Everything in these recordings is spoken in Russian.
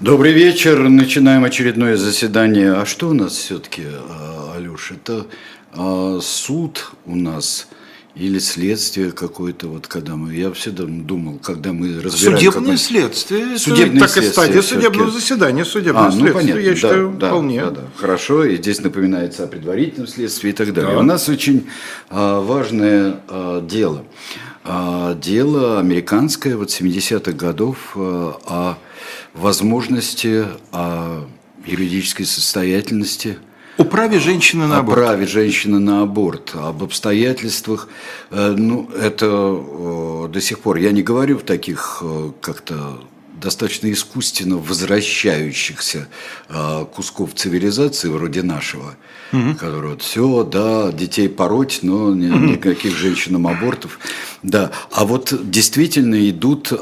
Добрый вечер. Начинаем очередное заседание. А что у нас все-таки, Алеш? Это а, суд у нас или следствие какое-то, вот когда мы, я всегда думал, когда мы разбираем... Судебное следствие, судебное так следствие, и стадия судебного заседания, судебное а, ну, следствие, понятно, я да, считаю, да, вполне. Да, да. Хорошо, и здесь напоминается о предварительном следствии и так далее. Да. У нас очень а, важное а, дело. А, дело американское, вот 70-х годов, а, о возможности, о юридической состоятельности – о праве женщины на аборт. О праве женщины на аборт, об обстоятельствах. Э, ну, это до сих пор, я не говорю в таких э, как-то достаточно искусственно возвращающихся э, кусков цивилизации вроде нашего, угу. которые вот все, да, детей пороть, но ни, никаких женщинам абортов, да. А вот действительно идут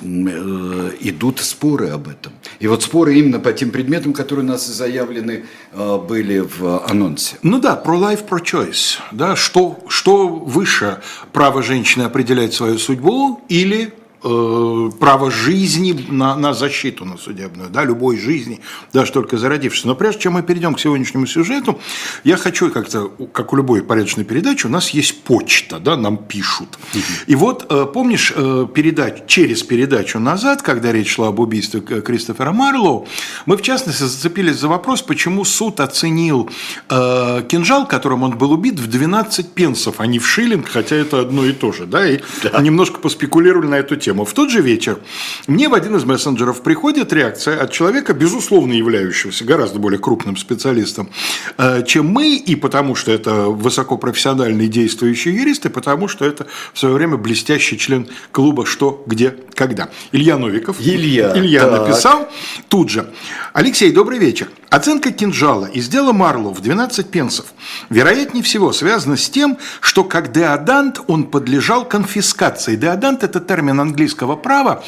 Э, идут споры об этом. И вот споры именно по тем предметам, которые у нас заявлены э, были в анонсе. Ну да, про life, про choice. Да, что, что выше, право женщины определять свою судьбу или право жизни на, на защиту на судебную, да, любой жизни, даже только зародившись. Но прежде чем мы перейдем к сегодняшнему сюжету, я хочу как-то, как у любой порядочной передачи, у нас есть почта, да, нам пишут. И вот, э, помнишь, э, передач, через передачу назад, когда речь шла об убийстве Кристофера Марлоу, мы, в частности, зацепились за вопрос, почему суд оценил кинжал, которым он был убит, в 12 пенсов, а не в шиллинг, хотя это одно и то же, да, и да. немножко поспекулировали на эту тему тему. В тот же вечер мне в один из мессенджеров приходит реакция от человека, безусловно являющегося гораздо более крупным специалистом, э, чем мы, и потому что это высокопрофессиональный действующий юрист, и потому что это в свое время блестящий член клуба «Что, где, когда». Илья Новиков. Илья. Илья так. написал тут же. Алексей, добрый вечер. Оценка кинжала из дела Марло в 12 пенсов, вероятнее всего, связана с тем, что как деодант он подлежал конфискации. Деодант – это термин английского права,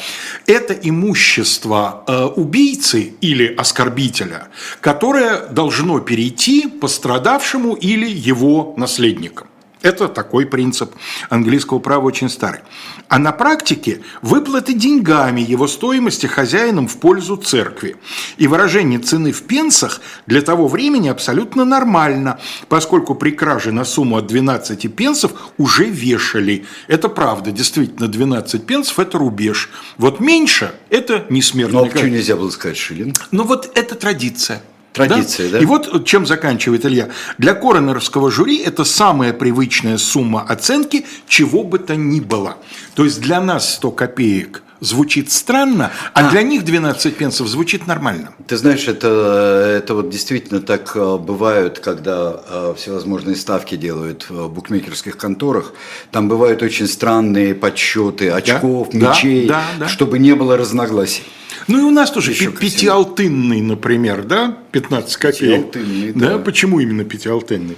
это имущество э, убийцы или оскорбителя, которое должно перейти пострадавшему или его наследникам. Это такой принцип английского права очень старый. А на практике выплаты деньгами его стоимости хозяином в пользу церкви. И выражение цены в пенсах для того времени абсолютно нормально, поскольку при краже на сумму от 12 пенсов уже вешали. Это правда, действительно, 12 пенсов – это рубеж. Вот меньше – это не смертный. Но почему нельзя было сказать шиллинг? Ну вот это традиция. Традиция, да? да? И вот чем заканчивает Илья. Для коронеровского жюри это самая привычная сумма оценки чего бы то ни было. То есть для нас 100 копеек звучит странно, а, а для них 12 пенсов звучит нормально. Ты знаешь, это, это вот действительно так э, бывают, когда э, всевозможные ставки делают в букмекерских конторах. Там бывают очень странные подсчеты очков, да, мячей, да, да, да. чтобы не было разногласий. Ну и у нас тоже Еще пятиалтынный, например, да, 15 копеек. Пятиалтынный, да. да. Почему именно пятиалтынный?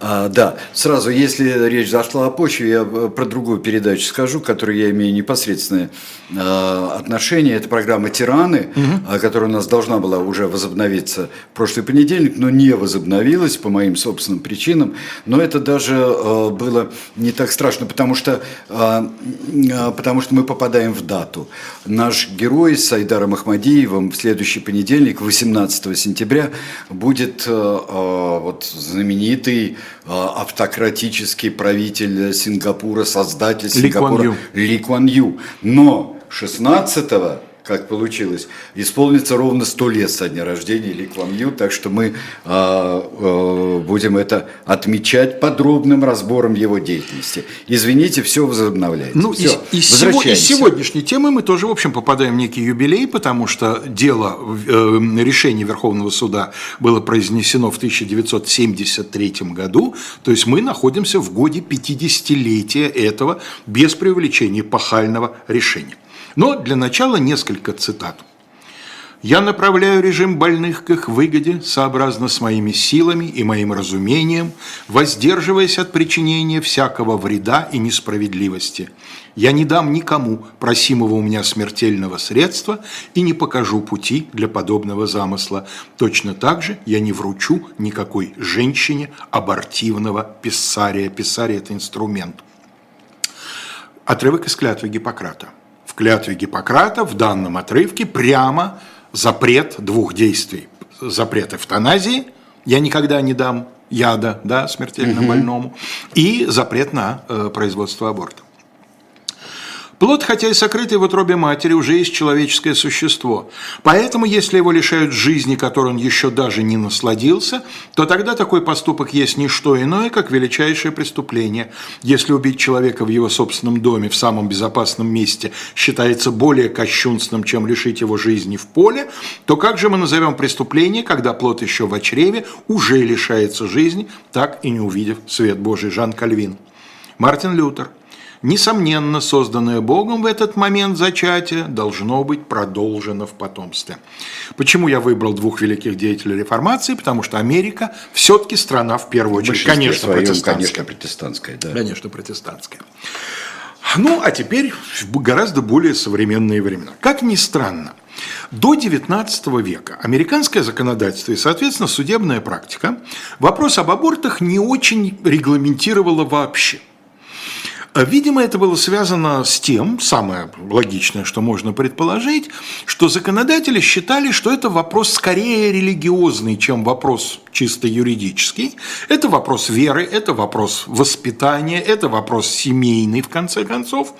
А, да, сразу, если речь зашла о почве, я э, про другую передачу скажу, к которой я имею непосредственное э, отношение. Это программа «Тираны», угу. которая у нас должна была уже возобновиться в прошлый понедельник, но не возобновилась по моим собственным причинам. Но это даже э, было не так страшно, потому что, э, э потому что мы попадаем в дату. Наш герой Сайдар Эльдаром Ахмадиевым в следующий понедельник, 18 сентября, будет э, э, вот, знаменитый э, автократический правитель Сингапура, создатель Сингапура Ли Куан Ю. Но 16 как получилось, исполнится ровно сто лет со дня рождения Ли Кван Ю, так что мы э, э, будем это отмечать подробным разбором его деятельности. Извините, все возобновляется. Ну, все, и, из сегодняшней темы мы тоже, в общем, попадаем в некий юбилей, потому что дело, э, решение Верховного суда было произнесено в 1973 году, то есть мы находимся в годе 50-летия этого без привлечения пахального решения. Но для начала несколько цитат. «Я направляю режим больных к их выгоде, сообразно с моими силами и моим разумением, воздерживаясь от причинения всякого вреда и несправедливости. Я не дам никому просимого у меня смертельного средства и не покажу пути для подобного замысла. Точно так же я не вручу никакой женщине абортивного писария. Писария – это инструмент. Отрывок из клятвы Гиппократа. В клятве Гиппократа в данном отрывке прямо запрет двух действий. Запрет эвтаназии, я никогда не дам яда да, смертельно больному, и запрет на э, производство аборта. Плод, хотя и сокрытый в утробе матери, уже есть человеческое существо. Поэтому, если его лишают жизни, которой он еще даже не насладился, то тогда такой поступок есть не что иное, как величайшее преступление. Если убить человека в его собственном доме, в самом безопасном месте, считается более кощунственным, чем лишить его жизни в поле, то как же мы назовем преступление, когда плод еще в чреве уже лишается жизни, так и не увидев свет Божий? Жан Кальвин. Мартин Лютер – несомненно, созданное Богом в этот момент зачатия, должно быть продолжено в потомстве. Почему я выбрал двух великих деятелей реформации? Потому что Америка все-таки страна в первую очередь, конечно, своем, протестантская. Конечно, протестантская, да. Конечно, протестантская. Ну, а теперь в гораздо более современные времена. Как ни странно, до XIX века американское законодательство и, соответственно, судебная практика вопрос об абортах не очень регламентировала вообще – видимо, это было связано с тем, самое логичное, что можно предположить, что законодатели считали, что это вопрос скорее религиозный, чем вопрос чисто юридический. Это вопрос веры, это вопрос воспитания, это вопрос семейный, в конце концов.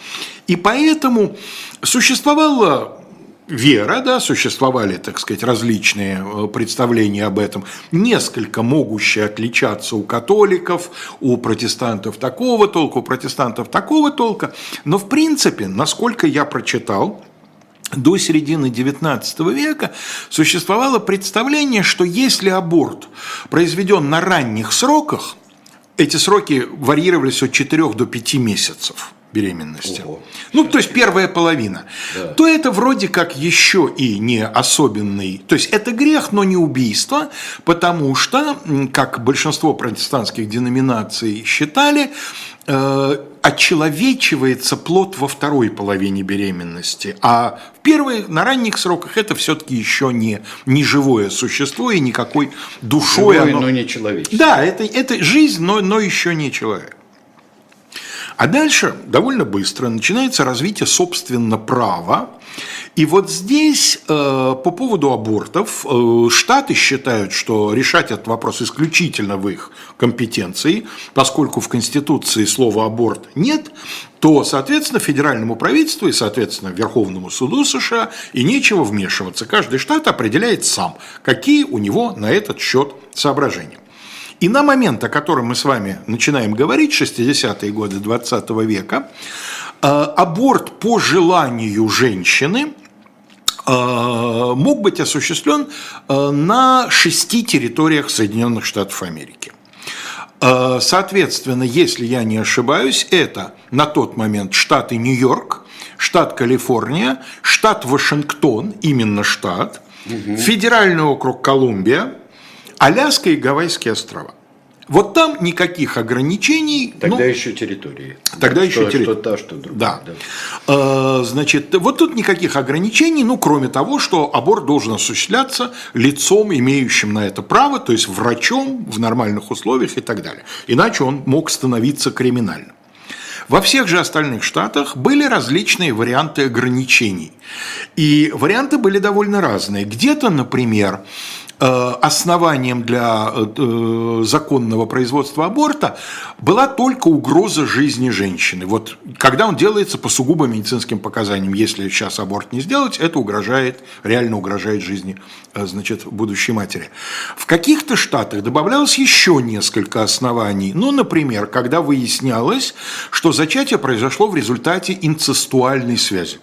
И поэтому существовало вера, да, существовали, так сказать, различные э, представления об этом, несколько могущие отличаться у католиков, у протестантов такого толка, у протестантов такого толка, но в принципе, насколько я прочитал, до середины XIX века существовало представление, что если аборт произведен на ранних сроках, эти сроки варьировались от 4 до 5 месяцев – беременности, Ого. ну то есть первая половина, да. то это вроде как еще и не особенный, то есть это грех, но не убийство, потому что, как большинство протестантских деноминаций считали, э, очеловечивается плод во второй половине беременности, а в первых, на ранних сроках это все-таки еще не, не живое существо и никакой душой. Живое, оно... но не человеческое. Да, это, это жизнь, но, но еще не человек. А дальше довольно быстро начинается развитие, собственно, права. И вот здесь э, по поводу абортов э, Штаты считают, что решать этот вопрос исключительно в их компетенции, поскольку в Конституции слова аборт нет, то, соответственно, федеральному правительству и, соответственно, Верховному суду США и нечего вмешиваться. Каждый штат определяет сам, какие у него на этот счет соображения. И на момент, о котором мы с вами начинаем говорить, 60-е годы 20 века, э, аборт по желанию женщины э, мог быть осуществлен э, на шести территориях Соединенных Штатов Америки. Соответственно, если я не ошибаюсь, это на тот момент штаты Нью-Йорк, штат Калифорния, штат Вашингтон, именно штат, угу. федеральный округ Колумбия, Аляска и Гавайские острова. Вот там никаких ограничений. Тогда ну, еще территории. Тогда что, еще территории. Что та, что другая. Да. да. А, значит, вот тут никаких ограничений, ну, кроме того, что аборт должен осуществляться лицом, имеющим на это право, то есть врачом в нормальных условиях и так далее. Иначе он мог становиться криминальным. Во всех же остальных штатах были различные варианты ограничений. И варианты были довольно разные. Где-то, например, Э, основанием для э, законного производства аборта была только угроза жизни женщины. Вот когда он делается по сугубо медицинским показаниям, если сейчас аборт не сделать, это угрожает, реально угрожает жизни э, значит, будущей матери. В каких-то штатах добавлялось еще несколько оснований. Ну, например, когда выяснялось, что зачатие произошло в результате инцестуальной связи.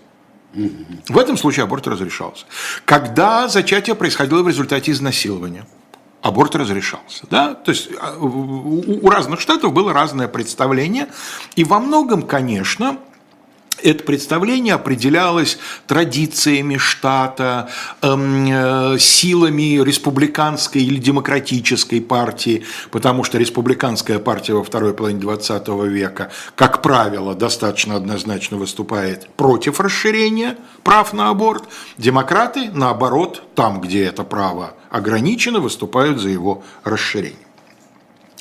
В этом случае аборт разрешался. Когда зачатие происходило в результате изнасилования, аборт разрешался. Да? То есть а, у разных штатов было разное представление. И во многом, конечно, это представление определялось традициями штата, эм, э, силами республиканской или демократической партии, потому что республиканская партия во второй половине 20 века, как правило, достаточно однозначно выступает против расширения прав на аборт. Демократы, наоборот, там, где это право ограничено, выступают за его расширение.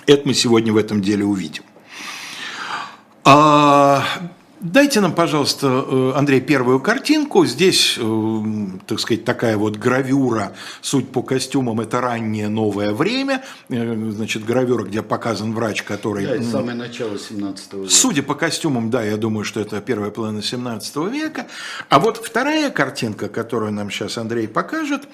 Это мы сегодня в этом деле увидим. А, Дайте нам, пожалуйста, э, Андрей, первую картинку. Здесь, э, так сказать, такая вот гравюра. Суть по костюмам – это раннее новое время. Э, значит, гравюра, где показан врач, который… Да, это самое начало 17 века. Судя по костюмам, да, я думаю, что это первая половина 17 века. А вот вторая картинка, которую нам сейчас Андрей покажет,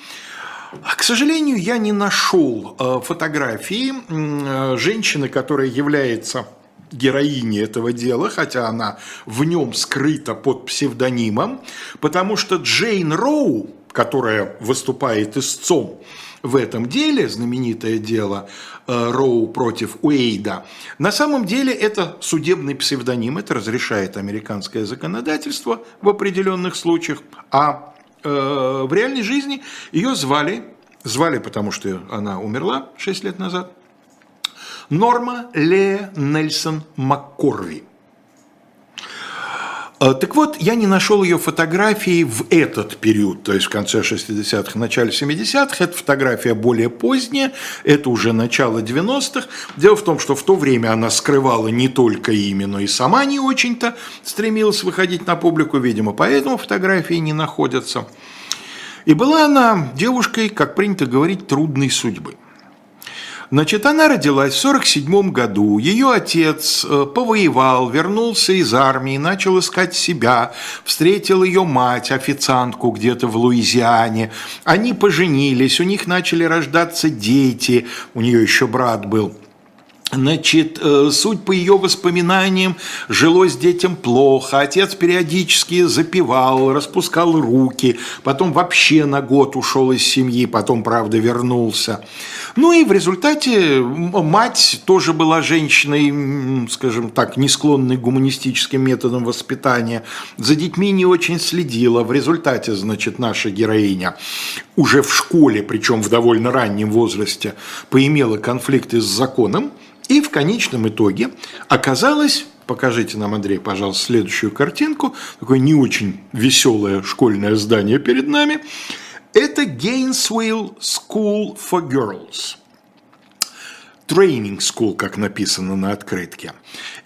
к сожалению, я не нашел фотографии женщины, которая является героини этого дела, хотя она в нем скрыта под псевдонимом, потому что Джейн Роу, которая выступает истцом в этом деле, знаменитое дело э, Роу против Уэйда, на самом деле это судебный псевдоним, это разрешает американское законодательство в определенных случаях, а э, в реальной жизни ее звали, звали, потому что она умерла 6 лет назад, Норма Ле Нельсон Маккорви. Э, так вот, я не нашел ее фотографии в этот период, то есть в конце 60-х, начале 70-х. Эта фотография более поздняя, это уже начало 90-х. Дело в том, что в то время она скрывала не только имя, но и сама не очень-то стремилась выходить на публику, видимо, поэтому фотографии не находятся. И была она девушкой, как принято говорить, трудной судьбы. Значит, она родилась в 1947 году. Ее отец э, повоевал, вернулся из армии, начал искать себя. Встретил ее мать, официантку где-то в Луизиане. Они поженились, у них начали рождаться дети. У нее еще брат был. Значит, э, суть по ее воспоминаниям, жилось детям плохо, отец периодически запивал, распускал руки, потом вообще на год ушел из семьи, потом, правда, вернулся. Ну и в результате мать тоже была женщиной, скажем так, не склонной к гуманистическим методам воспитания, за детьми не очень следила. В результате, значит, наша героиня уже в школе, причем в довольно раннем возрасте, поимела конфликты с законом, и в конечном итоге оказалось Покажите нам, Андрей, пожалуйста, следующую картинку. Такое не очень веселое школьное здание перед нами. Это Gainesville School for Girls – Training School, как написано на открытке.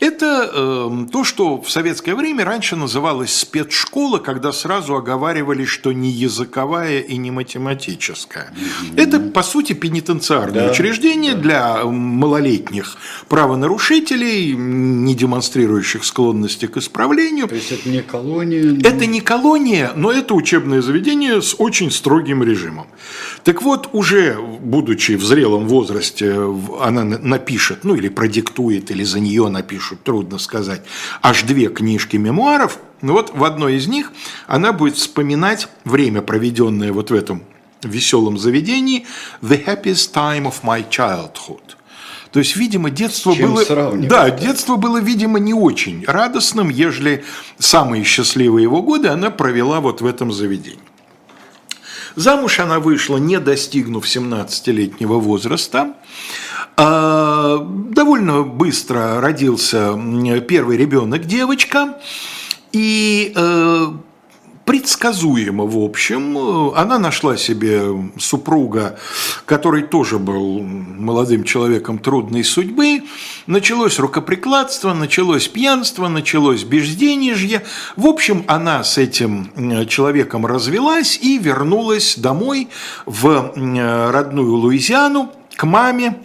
Это э, то, что в советское время раньше называлось спецшкола, когда сразу оговаривали, что не языковая и не математическая. Mm-hmm. Это, по сути, пенитенциарное да, учреждение да. для малолетних правонарушителей, не демонстрирующих склонности к исправлению. То есть это не колония? Это не колония, но это учебное заведение с очень строгим режимом. Так вот, уже будучи в зрелом возрасте, она напишет, ну или продиктует, или за нее напишут, трудно сказать, аж две книжки мемуаров. Ну вот в одной из них она будет вспоминать время, проведенное вот в этом веселом заведении «The happiest time of my childhood». То есть, видимо, детство Чем было... Да, детство было, видимо, не очень радостным, ежели самые счастливые его годы она провела вот в этом заведении. Замуж она вышла, не достигнув 17-летнего возраста. А, довольно быстро родился первый ребенок, девочка. И э, предсказуемо, в общем. Она нашла себе супруга, который тоже был молодым человеком трудной судьбы. Началось рукоприкладство, началось пьянство, началось безденежье. В общем, она с этим человеком развелась и вернулась домой в родную Луизиану к маме,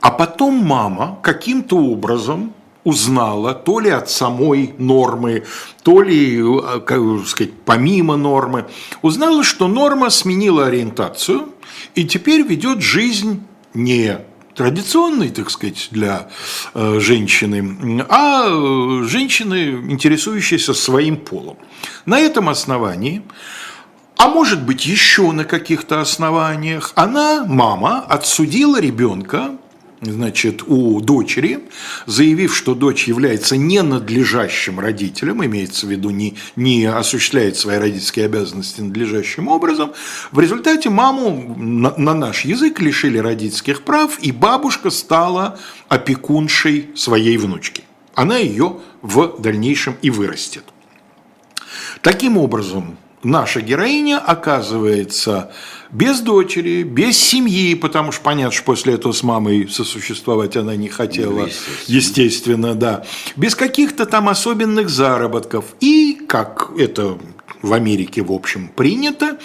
а потом мама каким-то образом узнала то ли от самой нормы, то ли, э, как сказать, помимо нормы, узнала, что норма сменила ориентацию и теперь ведет жизнь не традиционной, так сказать, для э, женщины, а э, женщины, интересующиеся своим полом. На этом основании а может быть еще на каких-то основаниях, она, мама, отсудила ребенка значит, у дочери, заявив, что дочь является ненадлежащим родителем, имеется в виду не, не осуществляет свои родительские обязанности надлежащим образом, в результате маму на, на наш язык лишили родительских прав, и бабушка стала опекуншей своей внучки. Она ее в дальнейшем и вырастет. Таким образом, наша героиня оказывается без дочери, без семьи, потому что понятно, что после этого с мамой сосуществовать она не хотела, ну, естественно. естественно, да, без каких-то там особенных заработков. И, как это в Америке, в общем, принято,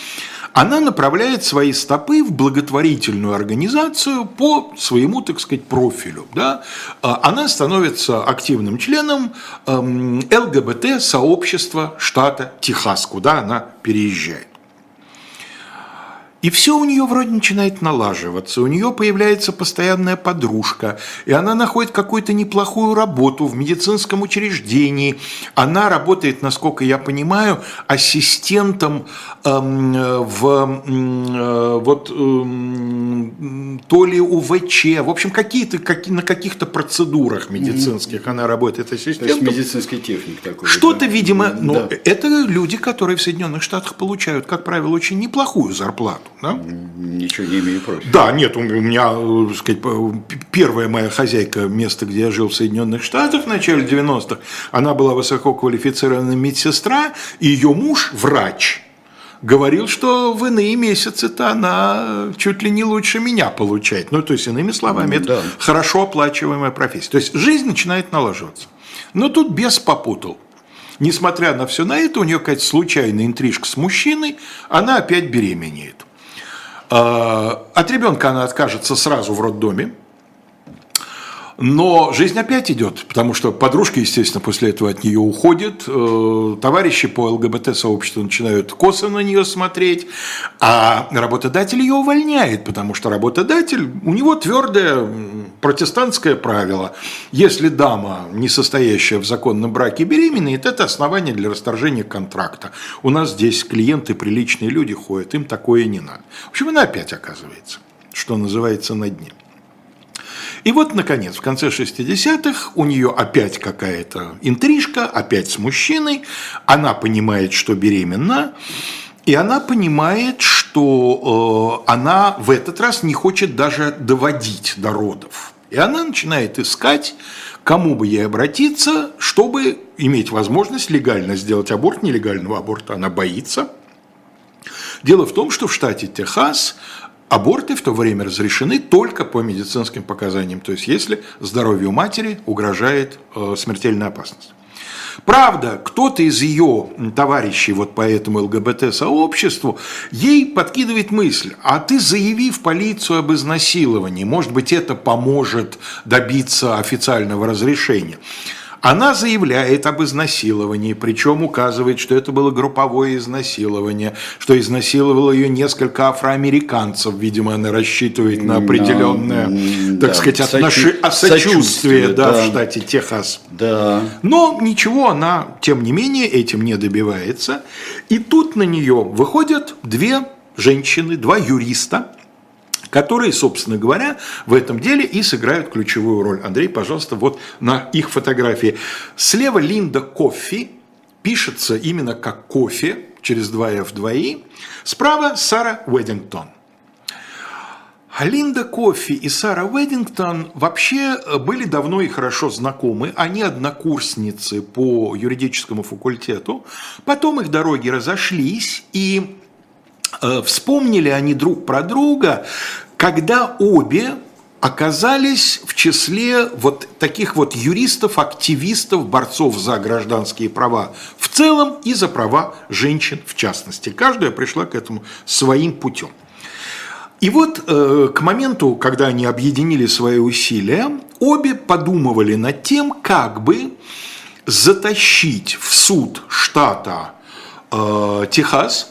она направляет свои стопы в благотворительную организацию по своему, так сказать, профилю. Да? А она становится активным членом эм, ЛГБТ-сообщества штата Техас, куда она переезжает. И все у нее вроде начинает налаживаться, у нее появляется постоянная подружка, и она находит какую-то неплохую работу в медицинском учреждении. Она работает, насколько я понимаю, ассистентом эм, в э, вот эм, то ли УВЧ, в общем, какие-то как, на каких-то процедурах медицинских она работает ассистентом. То есть медицинский техник такой. Что-то, да? видимо, но да. это люди, которые в Соединенных Штатах получают, как правило, очень неплохую зарплату. Да? Ничего не имею против. Да, нет, у меня, так сказать, первая моя хозяйка, место, где я жил в Соединенных Штатах в начале 90-х, она была высококвалифицированная медсестра, и ее муж, врач, говорил, что в иные месяцы-то она чуть ли не лучше меня получает. Ну, то есть, иными словами, это да. хорошо оплачиваемая профессия. То есть, жизнь начинает налаживаться. Но тут бес попутал. Несмотря на все на это, у нее какая-то случайная интрижка с мужчиной, она опять беременеет. А, от ребенка она откажется сразу в роддоме, но жизнь опять идет, потому что подружка, естественно, после этого от нее уходит, э, товарищи по ЛГБТ-сообществу начинают косо на нее смотреть, а работодатель ее увольняет, потому что работодатель, у него твердое протестантское правило. Если дама, не состоящая в законном браке, беременеет, это основание для расторжения контракта. У нас здесь клиенты, приличные люди ходят, им такое не надо. В общем, она опять оказывается, что называется, на дне. И вот, наконец, в конце 60-х у нее опять какая-то интрижка, опять с мужчиной, она понимает, что беременна, и она понимает, что э, она в этот раз не хочет даже доводить до родов. И она начинает искать, кому бы ей обратиться, чтобы иметь возможность легально сделать аборт. Нелегального аборта она боится. Дело в том, что в штате Техас аборты в то время разрешены только по медицинским показаниям, то есть если здоровью матери угрожает э, смертельная опасность. Правда, кто-то из ее товарищей вот по этому ЛГБТ-сообществу ей подкидывает мысль, а ты заяви в полицию об изнасиловании, может быть, это поможет добиться официального разрешения. Она заявляет об изнасиловании, причем указывает, что это было групповое изнасилование, что изнасиловало ее несколько афроамериканцев. Видимо, она рассчитывает на определенное, no, так да, сказать, отнош... сочувствие, сочувствие да, да, в штате Техас. Да. Но ничего, она, тем не менее, этим не добивается. И тут на нее выходят две женщины, два юриста, которые, собственно говоря, в этом деле и сыграют ключевую роль. Андрей, пожалуйста, вот на их фотографии. Слева Линда Кофи, пишется именно как кофе, через два F, 2 И. Справа Сара Уэддингтон. Линда Кофи и Сара Уэддингтон вообще были давно и хорошо знакомы. Они однокурсницы по юридическому факультету. Потом их дороги разошлись, и Э, вспомнили они друг про друга, когда обе оказались в числе вот таких вот юристов, активистов, борцов за гражданские права в целом и за права женщин в частности. Каждая пришла к этому своим путем. И вот э, к моменту, когда они объединили свои усилия, обе подумывали над тем, как бы затащить в суд штата э, Техас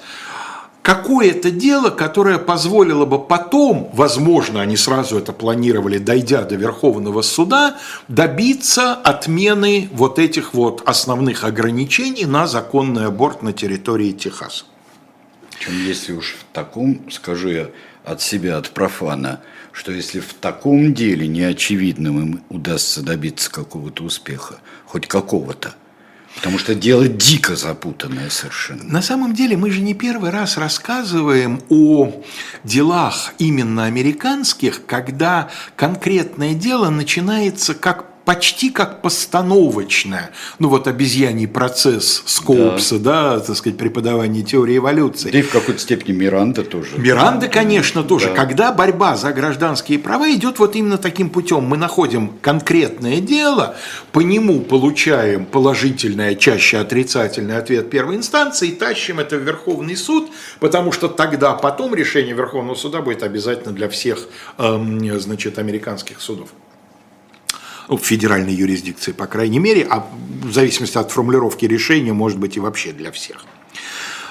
какое-то дело, которое позволило бы потом, возможно, они сразу это планировали, дойдя до Верховного суда, добиться отмены вот этих вот основных ограничений на законный аборт на территории Техаса. Причем, если уж в таком, скажу я от себя, от профана, что если в таком деле неочевидным им удастся добиться какого-то успеха, хоть какого-то, Потому что дело дико запутанное совершенно. На самом деле мы же не первый раз рассказываем о делах именно американских, когда конкретное дело начинается как почти как постановочная, ну вот обезьяний процесс Скоупса, да. да, так сказать, преподавание теории эволюции. Да и в какой-то степени Миранда тоже. Миранда, конечно, тоже. Да. Когда борьба за гражданские права идет вот именно таким путем, мы находим конкретное дело, по нему получаем положительный, а чаще отрицательный ответ первой инстанции, и тащим это в Верховный суд, потому что тогда потом решение Верховного суда будет обязательно для всех, эм, значит, американских судов ну, в федеральной юрисдикции, по крайней мере, а в зависимости от формулировки решения, может быть и вообще для всех.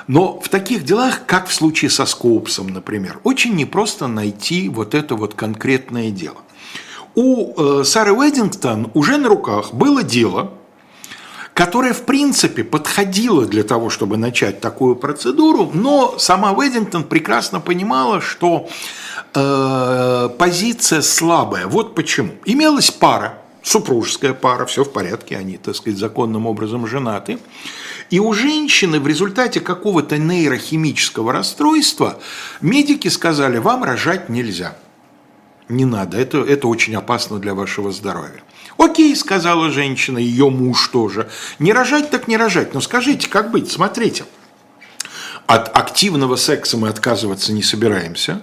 Но в таких делах, как в случае со Скоупсом, например, очень непросто найти вот это вот конкретное дело. У э, Сары Уэддингтон уже на руках было дело, которое, в принципе, подходило для того, чтобы начать такую процедуру, но сама Уэддингтон прекрасно понимала, что э, позиция слабая. Вот почему. Имелась пара, супружеская пара, все в порядке, они, так сказать, законным образом женаты. И у женщины в результате какого-то нейрохимического расстройства медики сказали, вам рожать нельзя. Не надо, это, это очень опасно для вашего здоровья. Окей, сказала женщина, ее муж тоже. Не рожать так не рожать. Но скажите, как быть? Смотрите, от активного секса мы отказываться не собираемся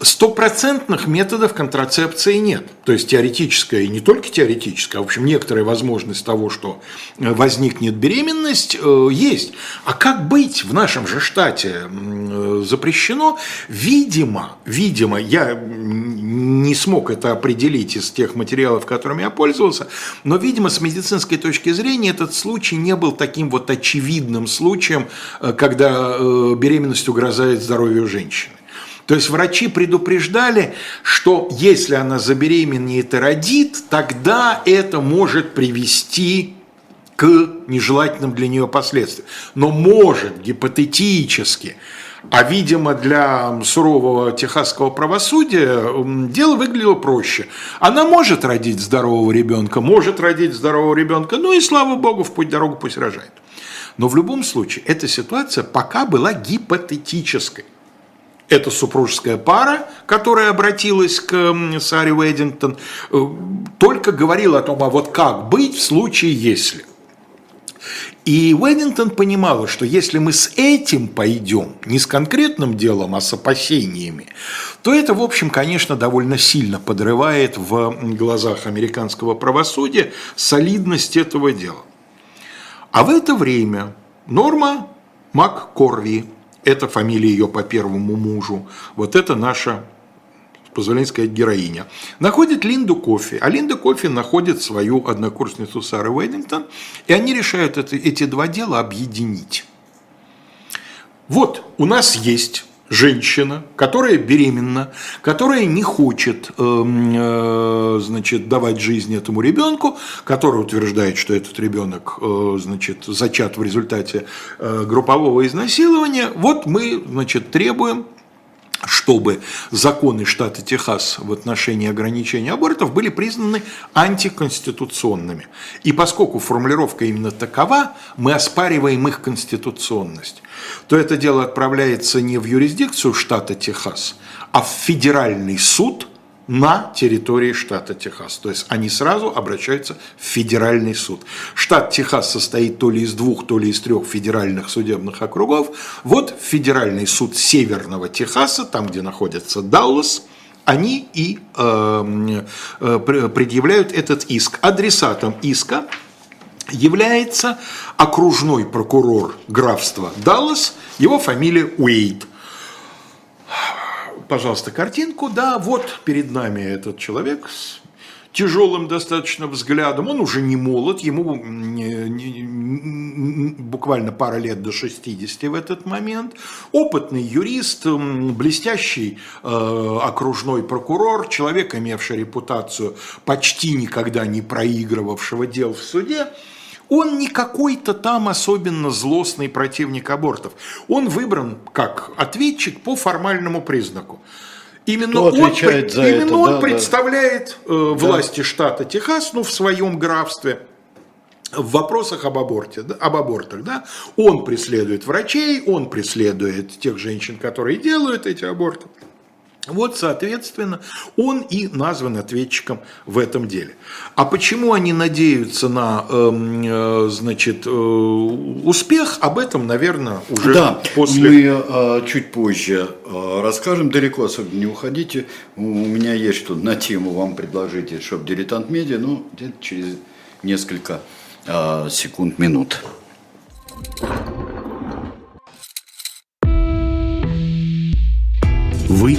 стопроцентных методов контрацепции нет. То есть теоретическая и не только теоретическая, а в общем некоторая возможность того, что э, возникнет беременность, э, есть. А как быть в нашем же штате э, запрещено? Видимо, видимо, я не смог это определить из тех материалов, которыми я пользовался, но, видимо, с медицинской точки зрения этот случай не был таким вот очевидным случаем, когда беременность угрожает здоровью женщины. То есть врачи предупреждали, что если она забеременеет и родит, тогда это может привести к нежелательным для нее последствиям. Но может гипотетически, а видимо для сурового техасского правосудия дело выглядело проще. Она может родить здорового ребенка, может родить здорового ребенка, ну и слава богу, в путь дорогу пусть рожает. Но в любом случае эта ситуация пока была гипотетической. Это супружеская пара, которая обратилась к Саре Уэддингтон, э, только говорила о том, а вот как быть в случае если. И Уэддингтон понимала, что если мы с этим пойдем, не с конкретным делом, а с опасениями, то это, в общем, конечно, довольно сильно подрывает в глазах американского правосудия солидность этого дела. А в это время Норма МакКорви это фамилия ее по первому мужу, вот это наша позволение сказать, героиня. Находит Линду Кофи, а Линда Кофи находит свою однокурсницу Сары Уэддингтон, и они решают это, эти два дела объединить. Вот у нас есть женщина, которая беременна, которая не хочет эм, э, значит, давать жизнь этому ребенку, которая утверждает, что этот ребенок э, значит, зачат в результате э, группового изнасилования, вот мы значит, требуем чтобы законы штата Техас в отношении ограничения абортов были признаны антиконституционными. И поскольку формулировка именно такова, мы оспариваем их конституционность, то это дело отправляется не в юрисдикцию штата Техас, а в федеральный суд – на территории штата Техас. То есть они сразу обращаются в федеральный суд. Штат Техас состоит то ли из двух, то ли из трех федеральных судебных округов. Вот федеральный суд Северного Техаса, там, где находится Даллас, они и э, э, предъявляют этот иск. Адресатом иска является окружной прокурор графства Даллас, его фамилия Уэйд пожалуйста, картинку. Да, вот перед нами этот человек с тяжелым достаточно взглядом. Он уже не молод, ему не, не, буквально пара лет до 60 в этот момент. Опытный юрист, блестящий э, окружной прокурор, человек, имевший репутацию почти никогда не проигрывавшего дел в суде. Он не какой-то там особенно злостный противник абортов. Он выбран как ответчик по формальному признаку. Именно он, за именно это, он да, представляет да. Э, власти да. штата Техас, ну, в своем графстве, в вопросах об аборте, да, об абортах, да, он преследует врачей, он преследует тех женщин, которые делают эти аборты. Вот, соответственно, он и назван ответчиком в этом деле. А почему они надеются на, э, значит, э, успех, об этом, наверное, уже да, после... мы э, чуть позже э, расскажем, далеко особенно не уходите. У меня есть что на тему вам предложить, чтобы дилетант медиа, ну, где-то через несколько э, секунд, минут. Вы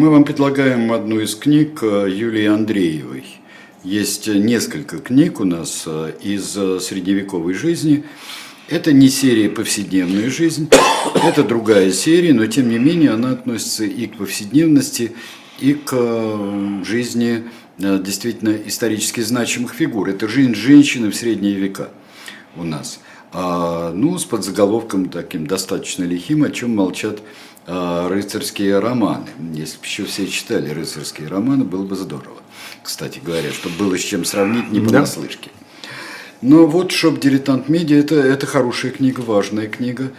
Мы вам предлагаем одну из книг э, Юлии Андреевой. Есть несколько книг у нас э, из э, средневековой жизни. Это не серия «Повседневная жизнь», это другая серия, но тем не менее она относится и к повседневности, и к жизни действительно исторически значимых фигур. Это жизнь женщины в средние века у нас. А, ну, с подзаголовком таким достаточно лихим, о чем молчат рыцарские романы. Если бы еще все читали рыцарские романы, было бы здорово. Кстати говоря, чтобы было с чем сравнить, не понаслышке. Но вот «Shop Дилетант Медиа» это, – это хорошая книга, важная книга.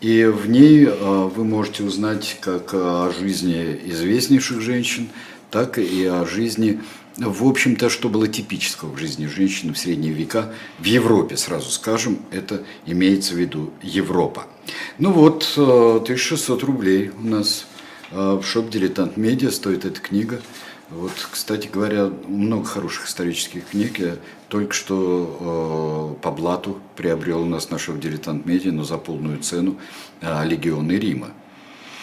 И в ней а, вы можете узнать как о жизни известнейших женщин, так и о жизни в общем-то, что было типического в жизни женщины в средние века, в Европе, сразу скажем, это имеется в виду Европа. Ну вот, 1600 э, рублей у нас э, в shop «Дилетант Медиа» стоит эта книга. Вот, кстати говоря, много хороших исторических книг. Я только что э, по блату приобрел у нас на shop «Дилетант Медиа», но за полную цену э, «Легионы Рима».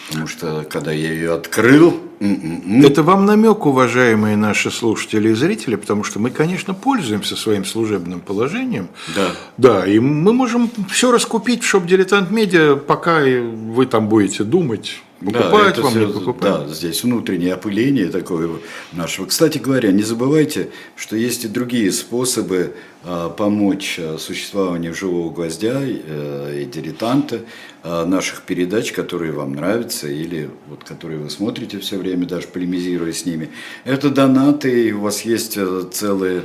Потому что, когда я ее открыл... М-м-м. Это вам намек, уважаемые наши слушатели и зрители, потому что мы, конечно, пользуемся своим служебным положением. Да. Да, и мы можем все раскупить в шоп «Дилетант Медиа», пока вы там будете думать, покупать да, вам, все, не покупать. Да, здесь внутреннее опыление такое нашего. Кстати говоря, не забывайте, что есть и другие способы э, помочь э, существованию живого гвоздя э, и дилетанта, э, наших передач, которые вам нравятся или вот, которые вы смотрите все время, даже полемизируя с ними. Это донаты, и у вас есть э, целые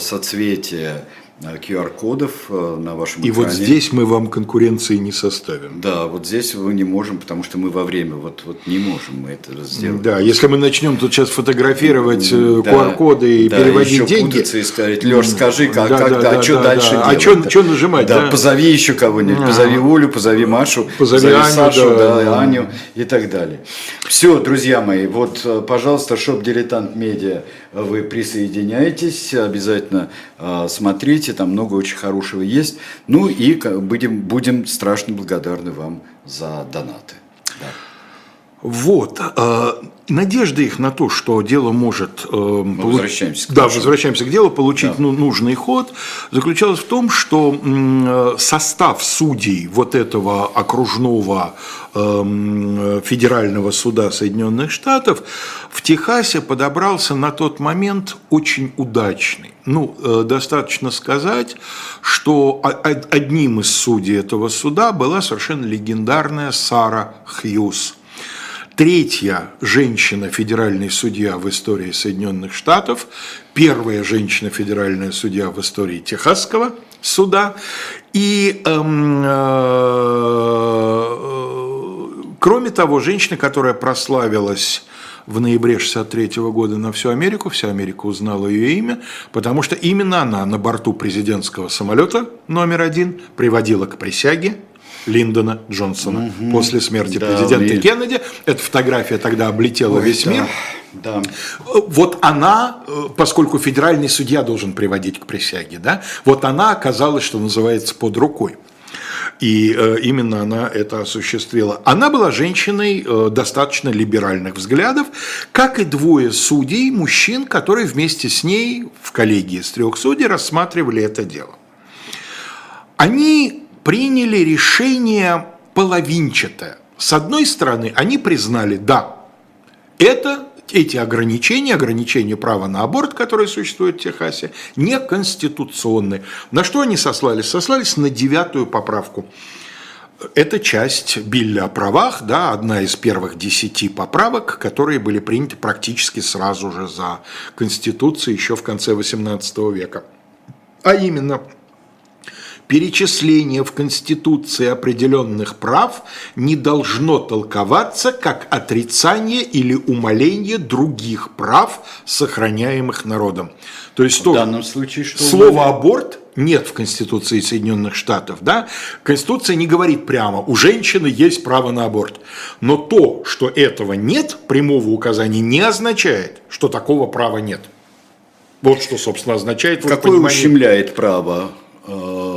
соцветия QR-кодов э, на вашем И экране. вот здесь мы вам конкуренции не составим. Да, вот здесь мы не можем, потому что мы во время вот, вот не можем мы это сделать. Да, если мы начнем тут сейчас фотографировать э, да, QR-коды и да, переводить еще деньги. и сказать, Леш, скажи, как, да, как, да, да, да, а что да, дальше да. делать? А что нажимать? Да, да, позови еще кого-нибудь, а. позови Олю, позови Машу, позови, позови Аню, Сашу, да, да, Аню и так далее. Все, друзья мои, вот, э, пожалуйста, шоп Дилетант Медиа, вы присоединяйтесь, обязательно э, смотрите, там много очень хорошего есть. Ну и будем, будем страшно благодарны вам за донаты. Да. Вот. Э, надежда их на то, что дело может... Э, Мы возвращаемся к Да, возвращаемся к делу, получить да. ну, нужный ход, заключалась в том, что э, состав судей вот этого окружного э, федерального суда Соединенных Штатов в Техасе подобрался на тот момент очень удачный. Ну, э, достаточно сказать, что одним из судей этого суда была совершенно легендарная Сара Хьюз – третья женщина федеральный судья в истории Соединенных Штатов, первая женщина федеральная судья в истории Техасского суда. И эм, э, кроме того, женщина, которая прославилась в ноябре 1963 года на всю Америку, вся Америка узнала ее имя, потому что именно она на борту президентского самолета номер один приводила к присяге Линдона Джонсона Мгм. после смерти Да, президента и- Кеннеди. Эта фотография тогда облетела Ой, весь да, мир. Да. Вот она, э, поскольку федеральный судья должен приводить к присяге, да, вот она оказалась, что называется, под рукой. И э, именно она это осуществила. Она была женщиной э, достаточно либеральных взглядов, как и двое судей, мужчин, которые вместе с ней в коллегии из трех судей рассматривали это дело. Они приняли решение половинчатое. С одной стороны, они признали, да, это эти ограничения, ограничения права на аборт, которые существуют в Техасе, неконституционны. На что они сослались? Сослались на девятую поправку. Это часть Билля о правах, да, одна из первых десяти поправок, которые были приняты практически сразу же за Конституцией еще в конце XVIII века. А именно, перечисление в Конституции определенных прав не должно толковаться как отрицание или умаление других прав, сохраняемых народом. То есть В тоже данном случае что? слово аборт нет в Конституции Соединенных Штатов. Да? Конституция не говорит прямо, у женщины есть право на аборт. Но то, что этого нет, прямого указания, не означает, что такого права нет. Вот что, собственно, означает Какое понимание- ущемляет право э,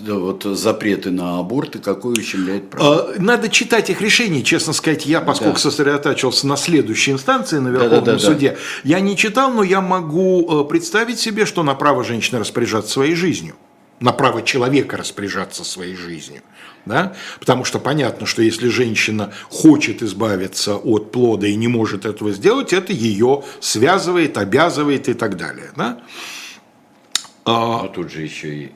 вот, запреты на аборт и какое ущемляет право? Э, Надо читать их решения, честно сказать, я, поскольку Да. сосредотачивался на следующей инстанции, на Верховном Да-да-да-да. суде, я не читал, но я могу э, представить себе, что на право женщины распоряжаться своей жизнью, на право человека распоряжаться своей жизнью. Да? Потому что понятно, что если женщина хочет избавиться от плода и не может этого сделать, это ее связывает, обязывает и так далее. Да? А, Но тут же еще и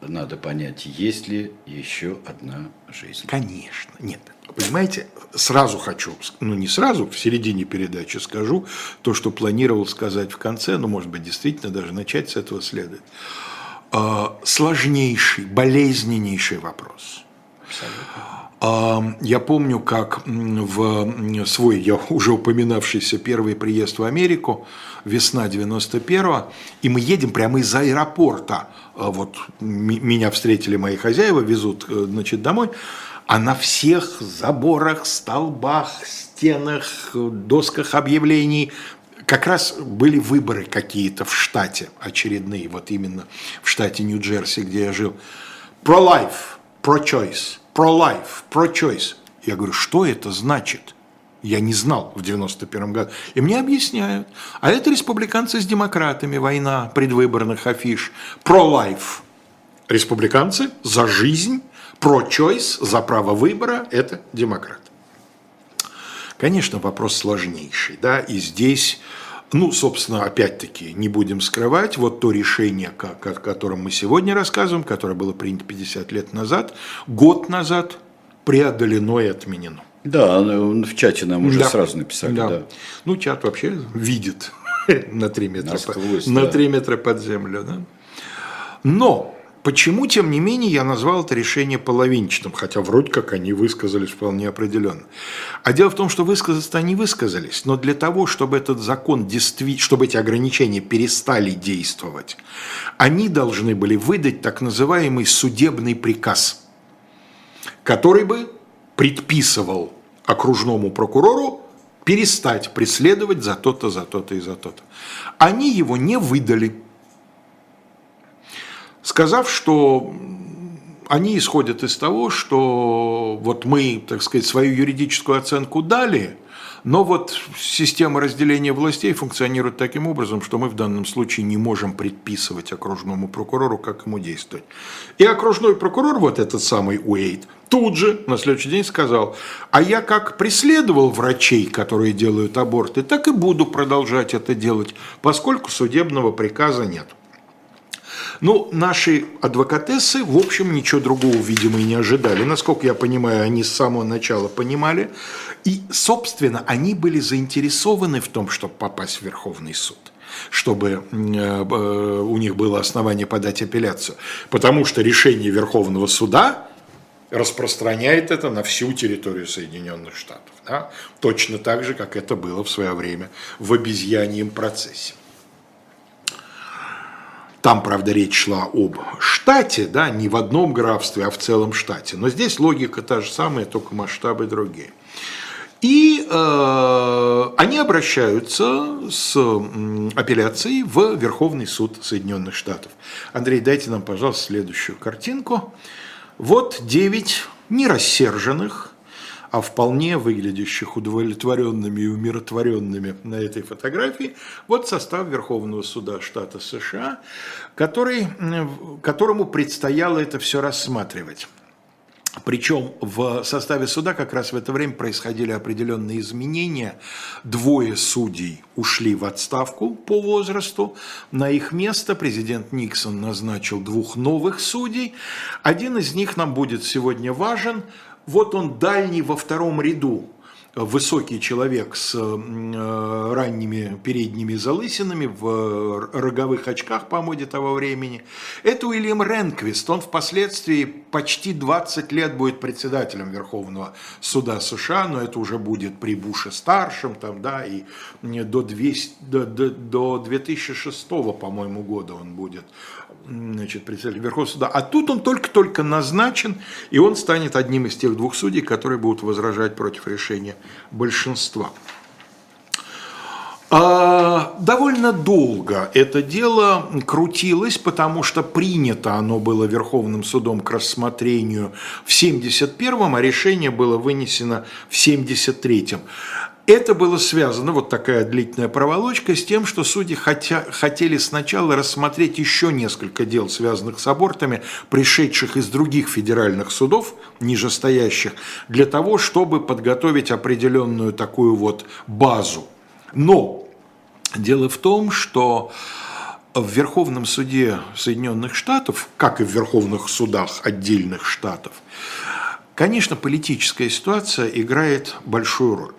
надо понять, есть ли еще одна жизнь. Конечно, нет. Понимаете, сразу хочу, ну не сразу, в середине передачи скажу то, что планировал сказать в конце, но может быть действительно даже начать с этого следует. А, Сложнейший, болезненнейший вопрос. А, Я помню, как в свой, я уже упоминавшийся первый приезд в Америку, весна 91-го, и мы едем прямо из аэропорта. А Вот меня встретили мои хозяева, везут э, значит, домой, а на всех заборах, столбах, стенах, досках объявлений как раз были выборы какие-то в штате очередные, вот именно в штате Нью-Джерси, где я жил. Pro-life, pro-choice, pro-life, pro-choice. Я говорю, что это значит? Я не знал в 91 году. И мне объясняют. А это республиканцы с демократами, война предвыборных афиш. Pro-life. Республиканцы за жизнь, pro-choice, за право выбора – это демократы. Конечно, вопрос сложнейший, да, и здесь, ну, собственно, опять-таки, не будем скрывать, вот то решение, о котором мы сегодня рассказываем, которое было принято 50 лет назад, год назад преодолено и отменено. Да, в чате нам уже Да. сразу написали, да. Ну, чат вообще видит на 3 метра, по- Насквозь, на да. 3 метра под землю. Да? Но почему, тем не менее, я назвал это решение половинчатым, хотя вроде как они высказались вполне определенно. А дело в том, что высказаться они высказались, но для того, чтобы этот закон действительно, чтобы эти ограничения перестали действовать, они должны были выдать так называемый судебный приказ, который бы предписывал окружному прокурору перестать преследовать за то-то, за то-то и за то-то. Они его не выдали, сказав, что они исходят из того, что вот мы, так сказать, свою юридическую оценку дали, но вот система разделения властей функционирует таким образом, что мы в данном случае не можем предписывать окружному прокурору, как ему действовать. И окружной прокурор, вот этот самый Уэйт, тут же на следующий день сказал, а я как преследовал врачей, которые делают аборты, так и буду продолжать это делать, поскольку судебного приказа нет. Ну, наши адвокатессы, в общем, ничего другого, видимо, и не ожидали. Насколько я понимаю, они с самого начала понимали. И, собственно, они были заинтересованы в том, чтобы попасть в Верховный суд чтобы э, у них было основание подать апелляцию. Потому что решение Верховного суда распространяет это на всю территорию Соединенных Штатов. Да? Точно так же, как это было в свое время в обезьяньем процессе. Там, правда, речь шла об штате, да, не в одном графстве, а в целом штате. Но здесь логика та же самая, только масштабы другие. И э, они обращаются с апелляцией в Верховный суд Соединенных Штатов. Андрей, дайте нам, пожалуйста, следующую картинку. Вот девять нерассерженных, а вполне выглядящих удовлетворенными и умиротворенными на этой фотографии, вот состав Верховного суда штата США, который, которому предстояло это все рассматривать. Причем в составе суда как раз в это время происходили определенные изменения. Двое судей ушли в отставку по возрасту. На их место президент Никсон назначил двух новых судей. Один из них нам будет сегодня важен. Вот он дальний во втором ряду высокий человек с э, ранними передними залысинами, в роговых очках по моде того времени. Это Уильям Ренквист. Он впоследствии почти 20 лет будет председателем Верховного суда США, но это уже будет при Буше старшем, там, да, и до, 200, до, до, до 2006, по-моему, года он будет значит, председатель Верховного суда. А тут он только-только назначен, и он станет одним из тех двух судей, которые будут возражать против решения большинства. А, довольно долго это дело крутилось, потому что принято оно было Верховным судом к рассмотрению в 71-м, а решение было вынесено в 73-м. Это было связано, вот такая длительная проволочка, с тем, что судьи хотя, хотели сначала рассмотреть еще несколько дел, связанных с абортами, пришедших из других федеральных судов, нижестоящих, для того, чтобы подготовить определенную такую вот базу. Но дело в том, что в Верховном суде Соединенных Штатов, как и в Верховных судах отдельных штатов, конечно, политическая ситуация играет большую роль.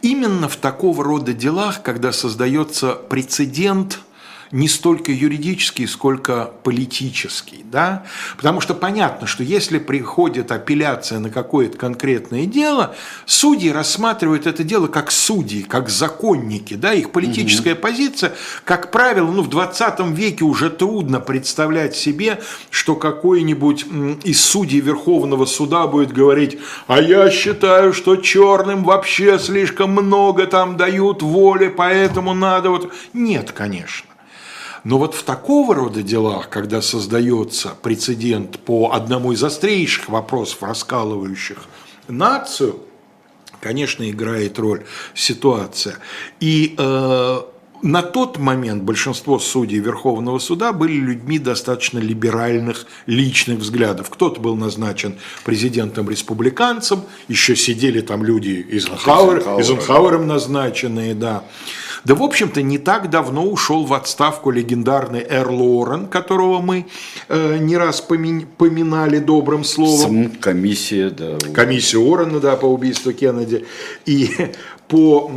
Именно в такого рода делах, когда создается прецедент – не столько юридический, сколько политический. Да? Потому что понятно, что если приходит апелляция на какое-то конкретное дело, судьи рассматривают это дело как судьи, как законники. Да? Их политическая угу. позиция, как правило, ну, в 20 веке уже трудно представлять себе, что какой-нибудь из судей Верховного суда будет говорить, а я считаю, что черным вообще слишком много там дают воли, поэтому надо вот... Нет, конечно. Но вот в такого рода делах, когда создается прецедент по одному из острейших вопросов, раскалывающих нацию, конечно, играет роль ситуация. И э, на тот момент большинство судей Верховного суда были людьми достаточно либеральных личных взглядов. Кто-то был назначен президентом-республиканцем, еще сидели там люди Эйзенхауэр, Эйзенхауэром назначенные, да. Да, в общем-то, не так давно ушел в отставку легендарный Эрл Уоррен, которого мы э, не раз поминали добрым словом. Сам комиссия, да. Комиссия Уоррена, да, по убийству Кеннеди. И по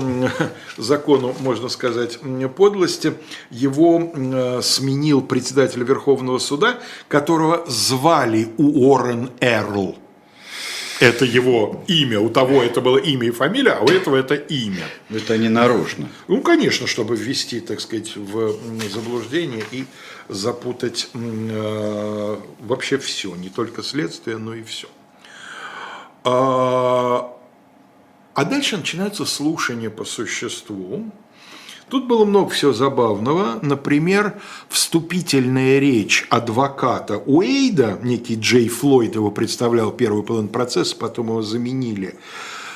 закону, можно сказать, подлости, его сменил председатель Верховного суда, которого звали Уоррен Эрл это его имя, у того это было имя и фамилия, а у этого это имя. Это не нарочно. Ну, конечно, чтобы ввести, так сказать, в заблуждение и запутать э, вообще все, не только следствие, но и все. А, а дальше начинаются слушания по существу, Тут было много всего забавного. Например, вступительная речь адвоката Уэйда, некий Джей Флойд его представлял первый половину процесса, потом его заменили,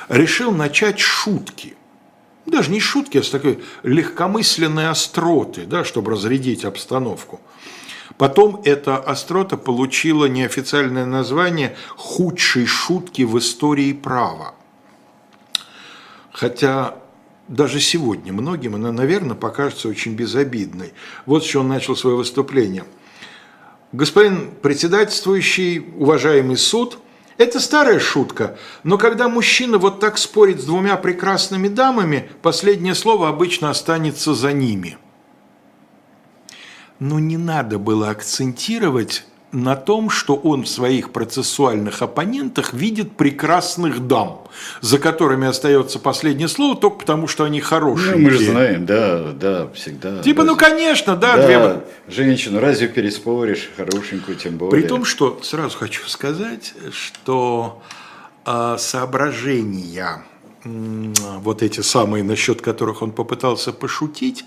решил начать шутки. Даже не шутки, а с такой легкомысленной остроты, да, чтобы разрядить обстановку. Потом эта острота получила неофициальное название «худшей шутки в истории права». Хотя даже сегодня многим она, наверное, покажется очень безобидной. Вот с чего он начал свое выступление. Господин председательствующий, уважаемый суд, это старая шутка, но когда мужчина вот так спорит с двумя прекрасными дамами, последнее слово обычно останется за ними. Но не надо было акцентировать на том, что он в своих процессуальных оппонентах видит прекрасных дам, за которыми остается последнее слово только потому, что они хорошие. Ну, мы же знаем, да, да, всегда. Типа, да. ну конечно, да, да, две... женщину разве переспоришь, хорошенькую тем более. При том, что сразу хочу сказать, что э, соображения вот эти самые, насчет которых он попытался пошутить,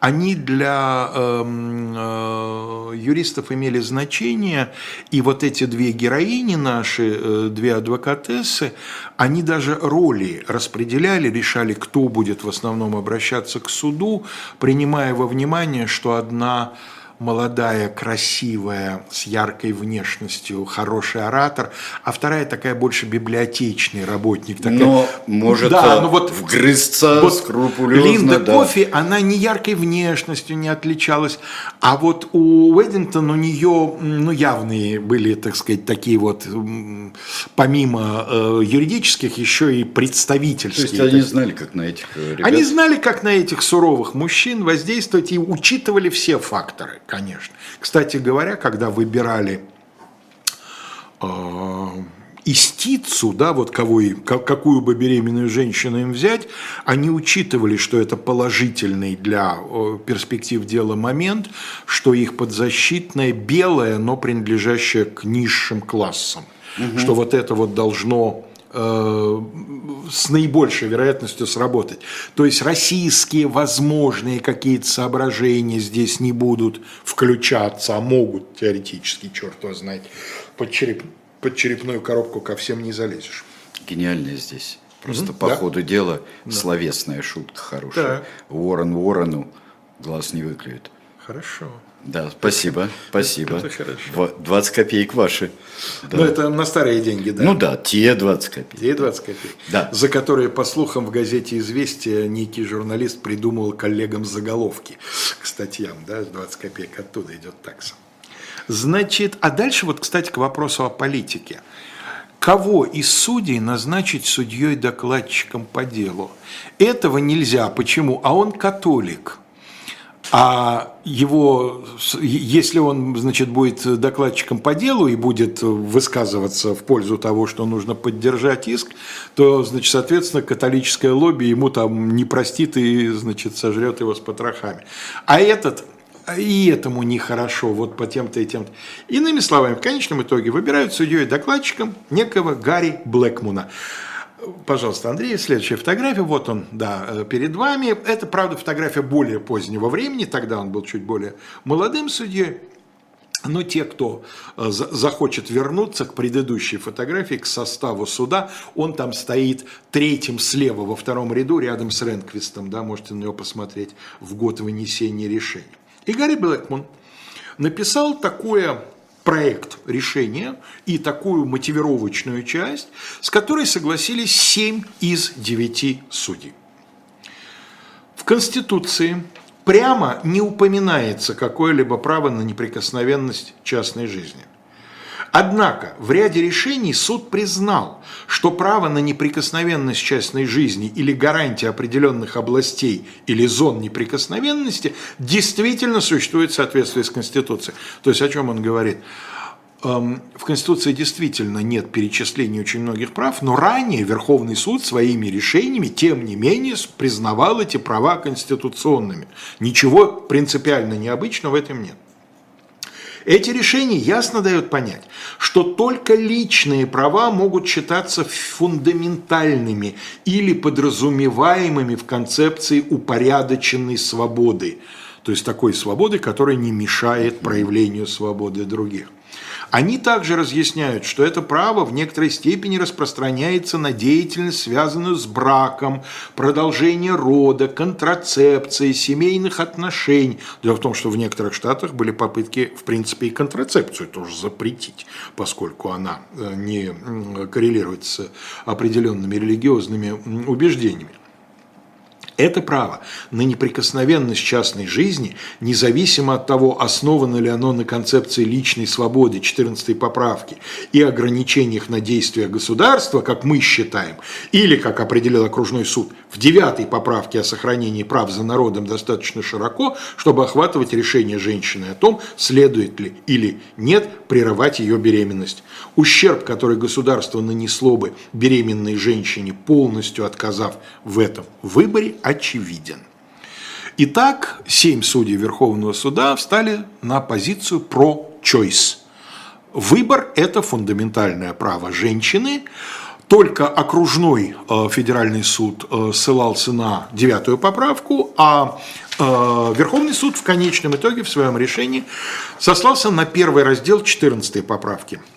они для э, э, юристов имели значение, и вот эти две героини наши, э, две адвокатессы, они даже роли распределяли, решали, кто будет в основном обращаться к суду, принимая во внимание, что одна молодая, красивая, с яркой внешностью, хороший оратор, а вторая такая больше библиотечный работник. Такая, Но может да, ну вот, вгрызться вот скрупулезно. Линда да. Кофи, она не яркой внешностью не отличалась, а вот у Уэддингтон у нее ну, явные были, так сказать, такие вот, помимо э, юридических, еще и представительские. То есть они знали, как на этих э, ребят? Они знали, как на этих суровых мужчин воздействовать и учитывали все факторы конечно. Кстати говоря, когда выбирали э, истицу, да, вот кого, какую бы беременную женщину им взять, они учитывали, что это положительный для перспектив дела момент, что их подзащитная белая, но принадлежащая к низшим классам. Угу. Что вот это вот должно с наибольшей вероятностью сработать. То есть российские возможные какие-то соображения здесь не будут включаться, а могут теоретически, черт его знает, под, череп, под черепную коробку ко всем не залезешь. Гениальное здесь. Просто mm-hmm. по да? ходу дела да. словесная шутка хорошая. Да. Ворон ворону глаз не выклюет. Хорошо. Да, спасибо, спасибо. Это хорошо. 20 копеек ваши. Да. Ну, это на старые деньги, да? Ну да, те 20 копеек. Те 20 копеек. Да. За которые, по слухам, в газете «Известия» некий журналист придумал коллегам заголовки к статьям, да, 20 копеек оттуда идет такса. Значит, а дальше вот, кстати, к вопросу о политике. Кого из судей назначить судьей-докладчиком по делу? Этого нельзя. Почему? А он католик – а его, если он, значит, будет докладчиком по делу и будет высказываться в пользу того, что нужно поддержать иск, то, значит, соответственно, католическое лобби ему там не простит и, значит, сожрет его с потрохами. А этот и этому нехорошо, вот по тем-то и тем-то. Иными словами, в конечном итоге выбирают судьей докладчиком некого Гарри Блэкмуна. Пожалуйста, Андрей, следующая фотография. Вот он, да, э, перед вами. Это, правда, фотография более позднего времени. Тогда он был чуть более молодым судьей. Но те, кто э, захочет вернуться к предыдущей фотографии, к составу суда, он там стоит третьим слева во втором ряду, рядом с Ренквистом, да, можете на него посмотреть в год вынесения решения. И Гарри Блэкман написал такое проект решения и такую мотивировочную часть, с которой согласились 7 из 9 судей. В Конституции прямо не упоминается какое-либо право на неприкосновенность частной жизни. Однако в ряде решений суд признал, что право на неприкосновенность частной жизни или гарантия определенных областей или зон неприкосновенности действительно существует в соответствии с Конституцией. То есть о чем он говорит? Эм, в Конституции действительно нет перечислений очень многих прав, но ранее Верховный суд своими решениями, тем не менее, признавал эти права конституционными. Ничего принципиально необычного в этом нет. Эти решения ясно дают понять, что только личные права могут считаться фундаментальными или подразумеваемыми в концепции упорядоченной свободы, то есть такой свободы, которая не мешает проявлению свободы других. Они также разъясняют, что это право в некоторой степени распространяется на деятельность, связанную с браком, продолжение рода, контрацепцией, семейных отношений. Дело в том, что в некоторых штатах были попытки, в принципе, и контрацепцию тоже запретить, поскольку она э, не коррелирует с определенными религиозными убеждениями. Это право на неприкосновенность частной жизни, независимо от того, основано ли оно на концепции личной свободы 14 поправки и ограничениях на действия государства, как мы считаем, или, как определил окружной суд, в 9 поправке о сохранении прав за народом достаточно широко, чтобы охватывать решение женщины о том, следует ли или нет прерывать ее беременность. Ущерб, который государство нанесло бы беременной женщине, полностью отказав в этом выборе, очевиден. Итак, семь судей Верховного суда встали на позицию про-choice. Выбор – это фундаментальное право женщины. Только окружной э, федеральный суд э, ссылался на девятую поправку, а э, Верховный суд в конечном итоге в своем решении сослался на первый раздел 14 поправки –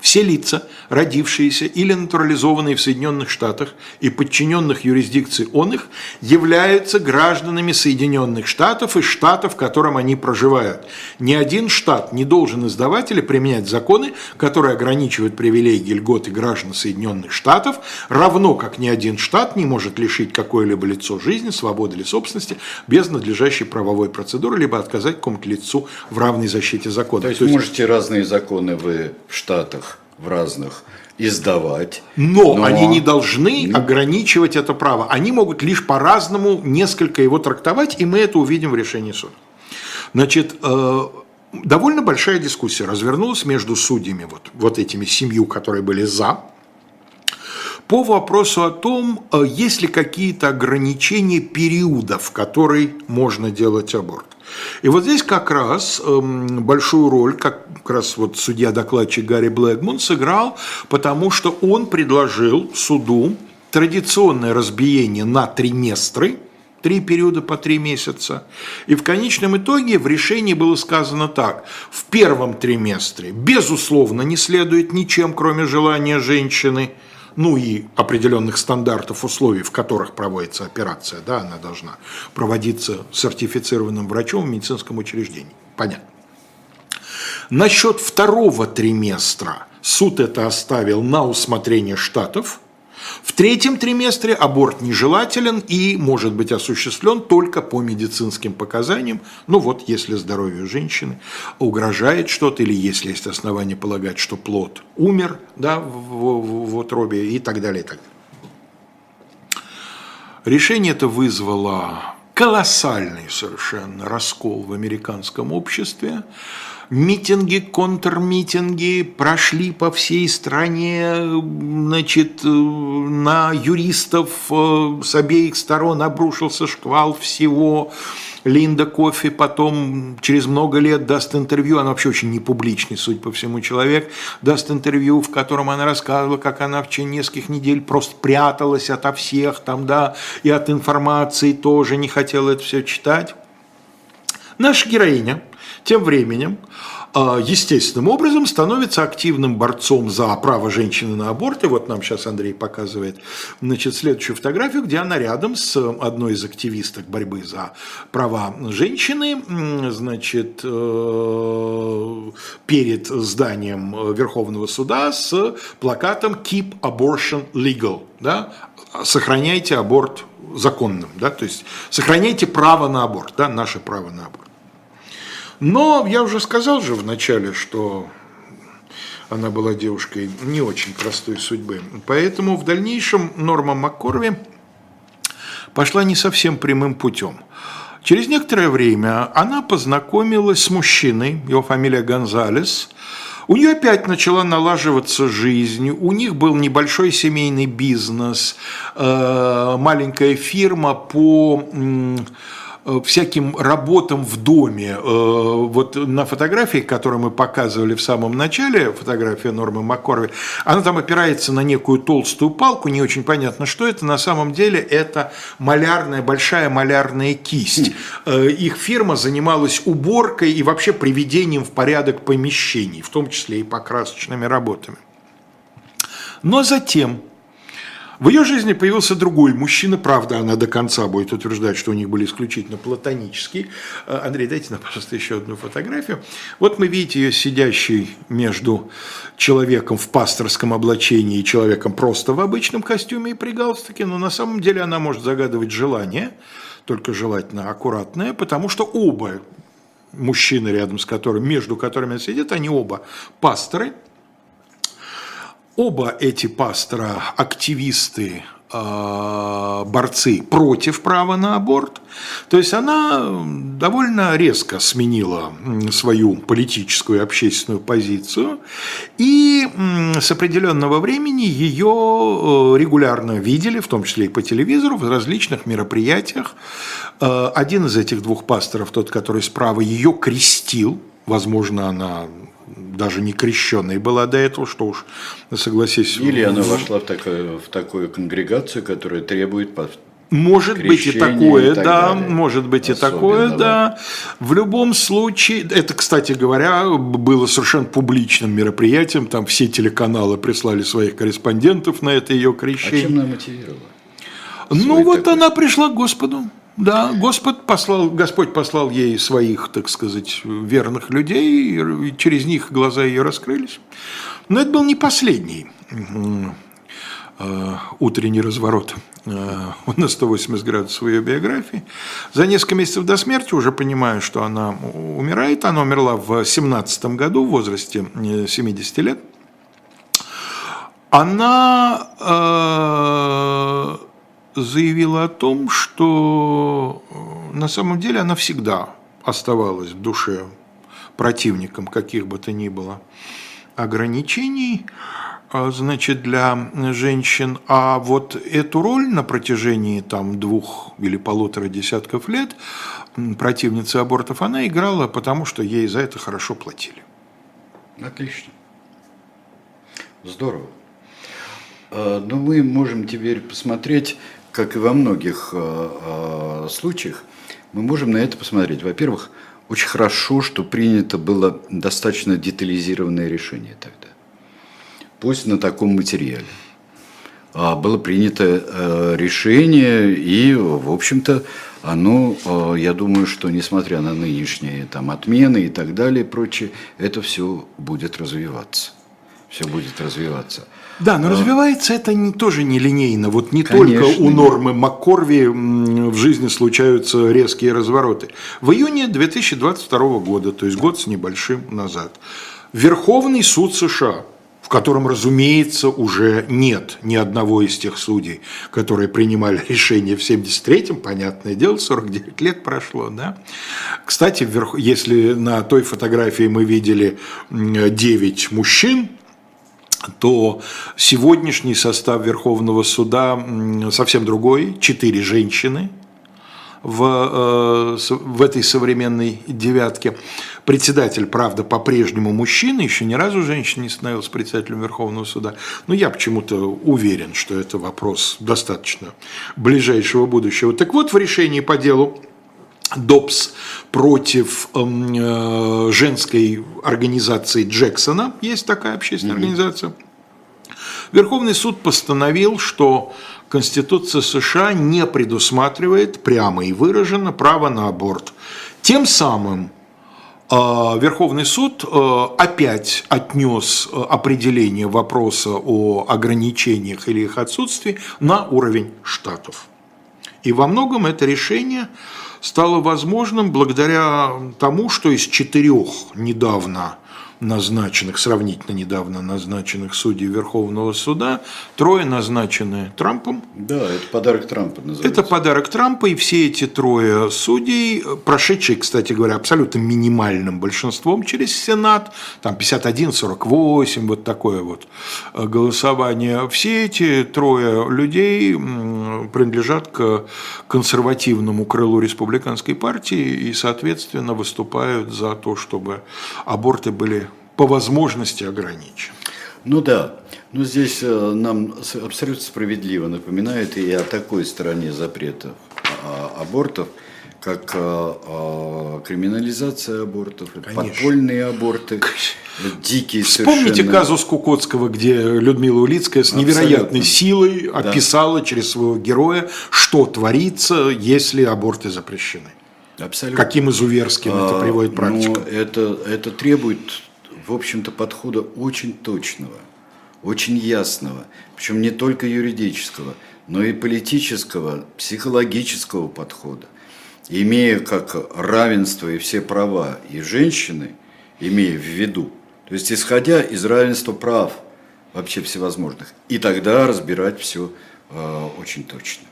все лица, родившиеся или натурализованные в Соединенных Штатах и подчиненных юрисдикции он их, являются гражданами Соединенных Штатов и штатов, в котором они проживают. Ни один штат не должен издавать или применять законы, которые ограничивают привилегии льготы граждан Соединенных Штатов, равно как ни один штат не может лишить какое-либо лицо жизни, свободы или собственности без надлежащей правовой процедуры, либо отказать какому-то лицу в равной защите закона. То есть, То есть можете разные законы вы в Штатах в разных издавать. Но, но они не должны ограничивать это право. Они могут лишь по-разному несколько его трактовать, и мы это увидим в решении суда. Значит, э, довольно большая дискуссия развернулась между судьями, вот, вот этими семью, которые были за, по вопросу о том, э, есть ли какие-то ограничения периода, в который можно делать аборт. И вот здесь как раз эм, большую роль, как, раз вот судья-докладчик Гарри Блэкмун сыграл, потому что он предложил суду традиционное разбиение на триместры, три периода по три месяца. И в конечном итоге в решении было сказано так. В первом триместре, безусловно, не следует ничем, кроме желания женщины – ну и определенных стандартов условий, в которых проводится операция, да, она должна проводиться сертифицированным врачом в медицинском учреждении. Понятно. Насчет второго триместра суд это оставил на усмотрение штатов – в третьем триместре аборт нежелателен и может быть осуществлен только по медицинским показаниям. Ну вот, если здоровью женщины угрожает что-то, или если есть основания полагать, что плод умер да, в, в, в утробе и так далее. И так далее. Решение это вызвало колоссальный совершенно раскол в американском обществе митинги, контрмитинги прошли по всей стране, значит, на юристов э, с обеих сторон обрушился шквал всего. Линда Кофи потом через много лет даст интервью, она вообще очень непубличный, судя по всему, человек, даст интервью, в котором она рассказывала, как она в течение нескольких недель просто пряталась ото всех там, да, и от информации тоже не хотела это все читать. Наша героиня тем временем а, естественным образом становится активным борцом за право женщины на аборт. И вот нам сейчас Андрей показывает значит, следующую фотографию, где она рядом с одной из активисток борьбы за права женщины, значит, э, перед зданием Верховного суда с плакатом «Keep abortion legal», да? «Сохраняйте аборт законным», да? то есть сохраняйте право на аборт, да? наше право на аборт. Но я уже сказал же в начале, что она была девушкой не очень простой судьбы. Поэтому в дальнейшем Норма Маккорви пошла не совсем прямым путем. Через некоторое время она познакомилась с мужчиной, его фамилия Гонзалес. У нее опять начала налаживаться жизнь, у них был небольшой семейный бизнес, э, маленькая фирма по всяким работам в доме. Э, вот на фотографии, которую мы показывали в самом начале, фотография Нормы Маккорви, она там опирается на некую толстую палку, не очень понятно, что это. На самом деле это малярная, большая малярная кисть. Э, их фирма занималась уборкой и вообще приведением в порядок помещений, в том числе и покрасочными работами. Но затем В ее жизни появился другой мужчина, правда, она до конца будет утверждать, что у них были исключительно платонические. А, Андрей, дайте нам, пожалуйста, еще одну фотографию. Вот мы видите ее сидящей между человеком в пасторском облачении и человеком просто в обычном костюме и при галстуке, но на самом деле она может загадывать желание, только желательно аккуратное, потому что оба мужчины рядом с которыми, между которыми она сидит, они оба пасторы – Оба эти пастора активисты, а, борцы против права на аборт. То есть она довольно резко сменила свою политическую и общественную позицию. И с определенного времени ее э, регулярно видели, в том числе и по телевизору, в различных мероприятиях. Э, один из этих двух пасторов, тот, который справа, ее крестил. Возможно, она даже не крещенной была до этого, что уж, согласись. Или она вошла в такую, в такую конгрегацию, которая требует может быть и такое, и да, далее. может быть Особенно, и такое, да. В любом случае, это, кстати говоря, было совершенно публичным мероприятием, там все телеканалы прислали своих корреспондентов на это ее крещение. А чем она мотивировала? Ну вот такой... она пришла к Господу. Да, Господь послал, Господь послал ей своих, так сказать, верных людей, и через них глаза ее раскрылись. Но это был не последний э, утренний разворот э, на 180 градусов ее биографии. За несколько месяцев до смерти, уже понимая, что она умирает, она умерла в 17 году в возрасте 70 э, лет, она заявила о том, что э, на самом деле она всегда оставалась в душе противником каких бы то ни было ограничений, а, значит, для женщин. А вот эту роль на протяжении там двух или полутора десятков лет противницы абортов она играла, потому что ей за это хорошо платили. Отлично. Здорово. А, но мы можем теперь посмотреть как и во многих э, э, случаях, мы можем на это посмотреть. Во-первых, очень хорошо, что принято было достаточно детализированное решение тогда. Пусть на таком материале. А было принято э, решение, и, в общем-то, оно, я думаю, что несмотря на нынешние там, отмены и так далее, прочее, это все будет развиваться. Все будет развиваться. Да, но а. развивается это не, тоже не линейно. Вот не Конечно, только у нормы Маккорви в жизни случаются резкие развороты. В июне 2022 года, то есть год с небольшим назад, Верховный суд США, в котором, разумеется, уже нет ни одного из тех судей, которые принимали решение в 73-м, понятное дело, 49 лет прошло, да. Кстати, если на той фотографии мы видели 9 мужчин, то сегодняшний состав Верховного суда совсем другой. Четыре женщины в, э, в этой современной девятке. Председатель, правда, по-прежнему мужчина, еще ни разу женщина не становилась председателем Верховного суда. Но я почему-то уверен, что это вопрос достаточно ближайшего будущего. Так вот, в решении по делу ДОПС против эм, э, женской организации Джексона, есть такая общественная mm-hmm. организация. Верховный суд постановил, что Конституция США не предусматривает прямо и выраженно право на аборт. Тем самым э, Верховный суд э, опять отнес э, определение вопроса о ограничениях или их отсутствии на уровень штатов. И во многом это решение стало возможным благодаря тому, что из четырех недавно назначенных, сравнительно недавно назначенных судей Верховного суда, трое назначены Трампом. Да, это подарок Трампа называется. Это подарок Трампа, и все эти трое судей, прошедшие, кстати говоря, абсолютно минимальным большинством через Сенат, там 51-48, вот такое вот э, голосование, все эти трое людей принадлежат к консервативному крылу республиканской партии и, соответственно, выступают за то, чтобы аборты были по возможности ограничен. Ну да, но здесь э, нам абсолютно справедливо напоминают и о такой стороне запретов абортов, как э, э, криминализация абортов, подпольные аборты, дикие Вспомните совершенно. казус Кукотского, где Людмила Улицкая с невероятной Абсолютно. силой описала через своего героя, что творится, если аборты запрещены. Абсолютно. Каким изуверским это А, приводит но практику. это, это требует, в общем-то, подхода очень точного, очень ясного, причем не только юридического, но и политического, психологического подхода. Имея как равенство и все права и женщины, имея в виду, то есть исходя из равенства прав вообще всевозможных, и тогда разбирать все очень точно.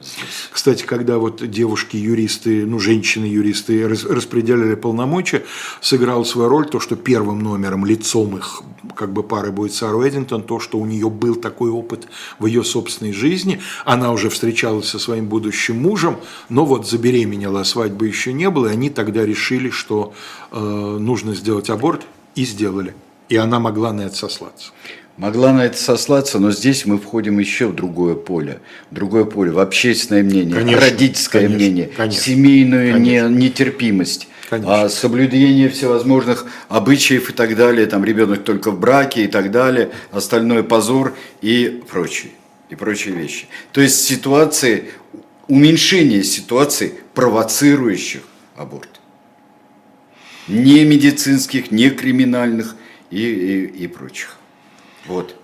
Здесь. Кстати, когда вот девушки-юристы, ну, женщины-юристы рас- распределяли полномочия, сыграла свою роль то, что первым номером, лицом их как бы пары будет Сара Эдингтон, то, что у нее был такой опыт в ее собственной жизни. Она уже встречалась со своим будущим мужем, но вот забеременела, а свадьбы еще не было, и они тогда решили, что э, нужно сделать аборт, и сделали. И она могла на это сослаться. Могла на это сослаться, но здесь мы входим еще в другое поле. В другое поле, в общественное мнение, Конечно, родительское конечно, мнение, конечно, семейную конечно. Не, нетерпимость. Конечно. А соблюдение всевозможных обычаев и так далее, там ребенок только в браке и так далее, остальное позор и прочее, и прочие вещи. То есть ситуации, уменьшение ситуаций, провоцирующих аборт. Не медицинских, не криминальных и, и, и прочих. Вот.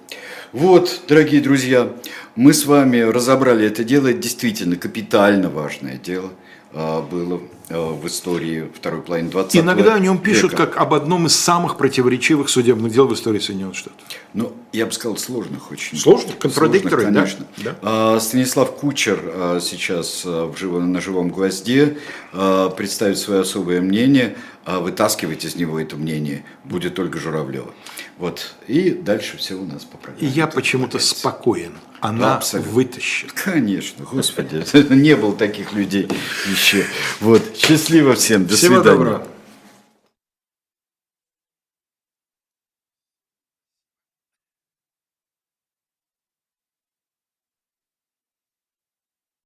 Вот, дорогие друзья, мы с вами разобрали это дело. Это действительно капитально важное дело а, было а, в истории второй половины 20 Иногда о нем пишут века. как об одном из самых противоречивых судебных дел в истории Соединенных Штатов. Ну, я бы сказал, сложных очень. Сложных, да? конечно. Да. А, Станислав Кучер а, сейчас в на живом гвозде представит свое особое мнение. А Вытаскивать из него это мнение будет только Журавлева. Вот. И дальше все у нас по программе. И я почему-то спокоен. Она Абсолютно. вытащит. Конечно, господи, не было таких людей еще. Вот, счастливо всем, до Всего свидания. доброго.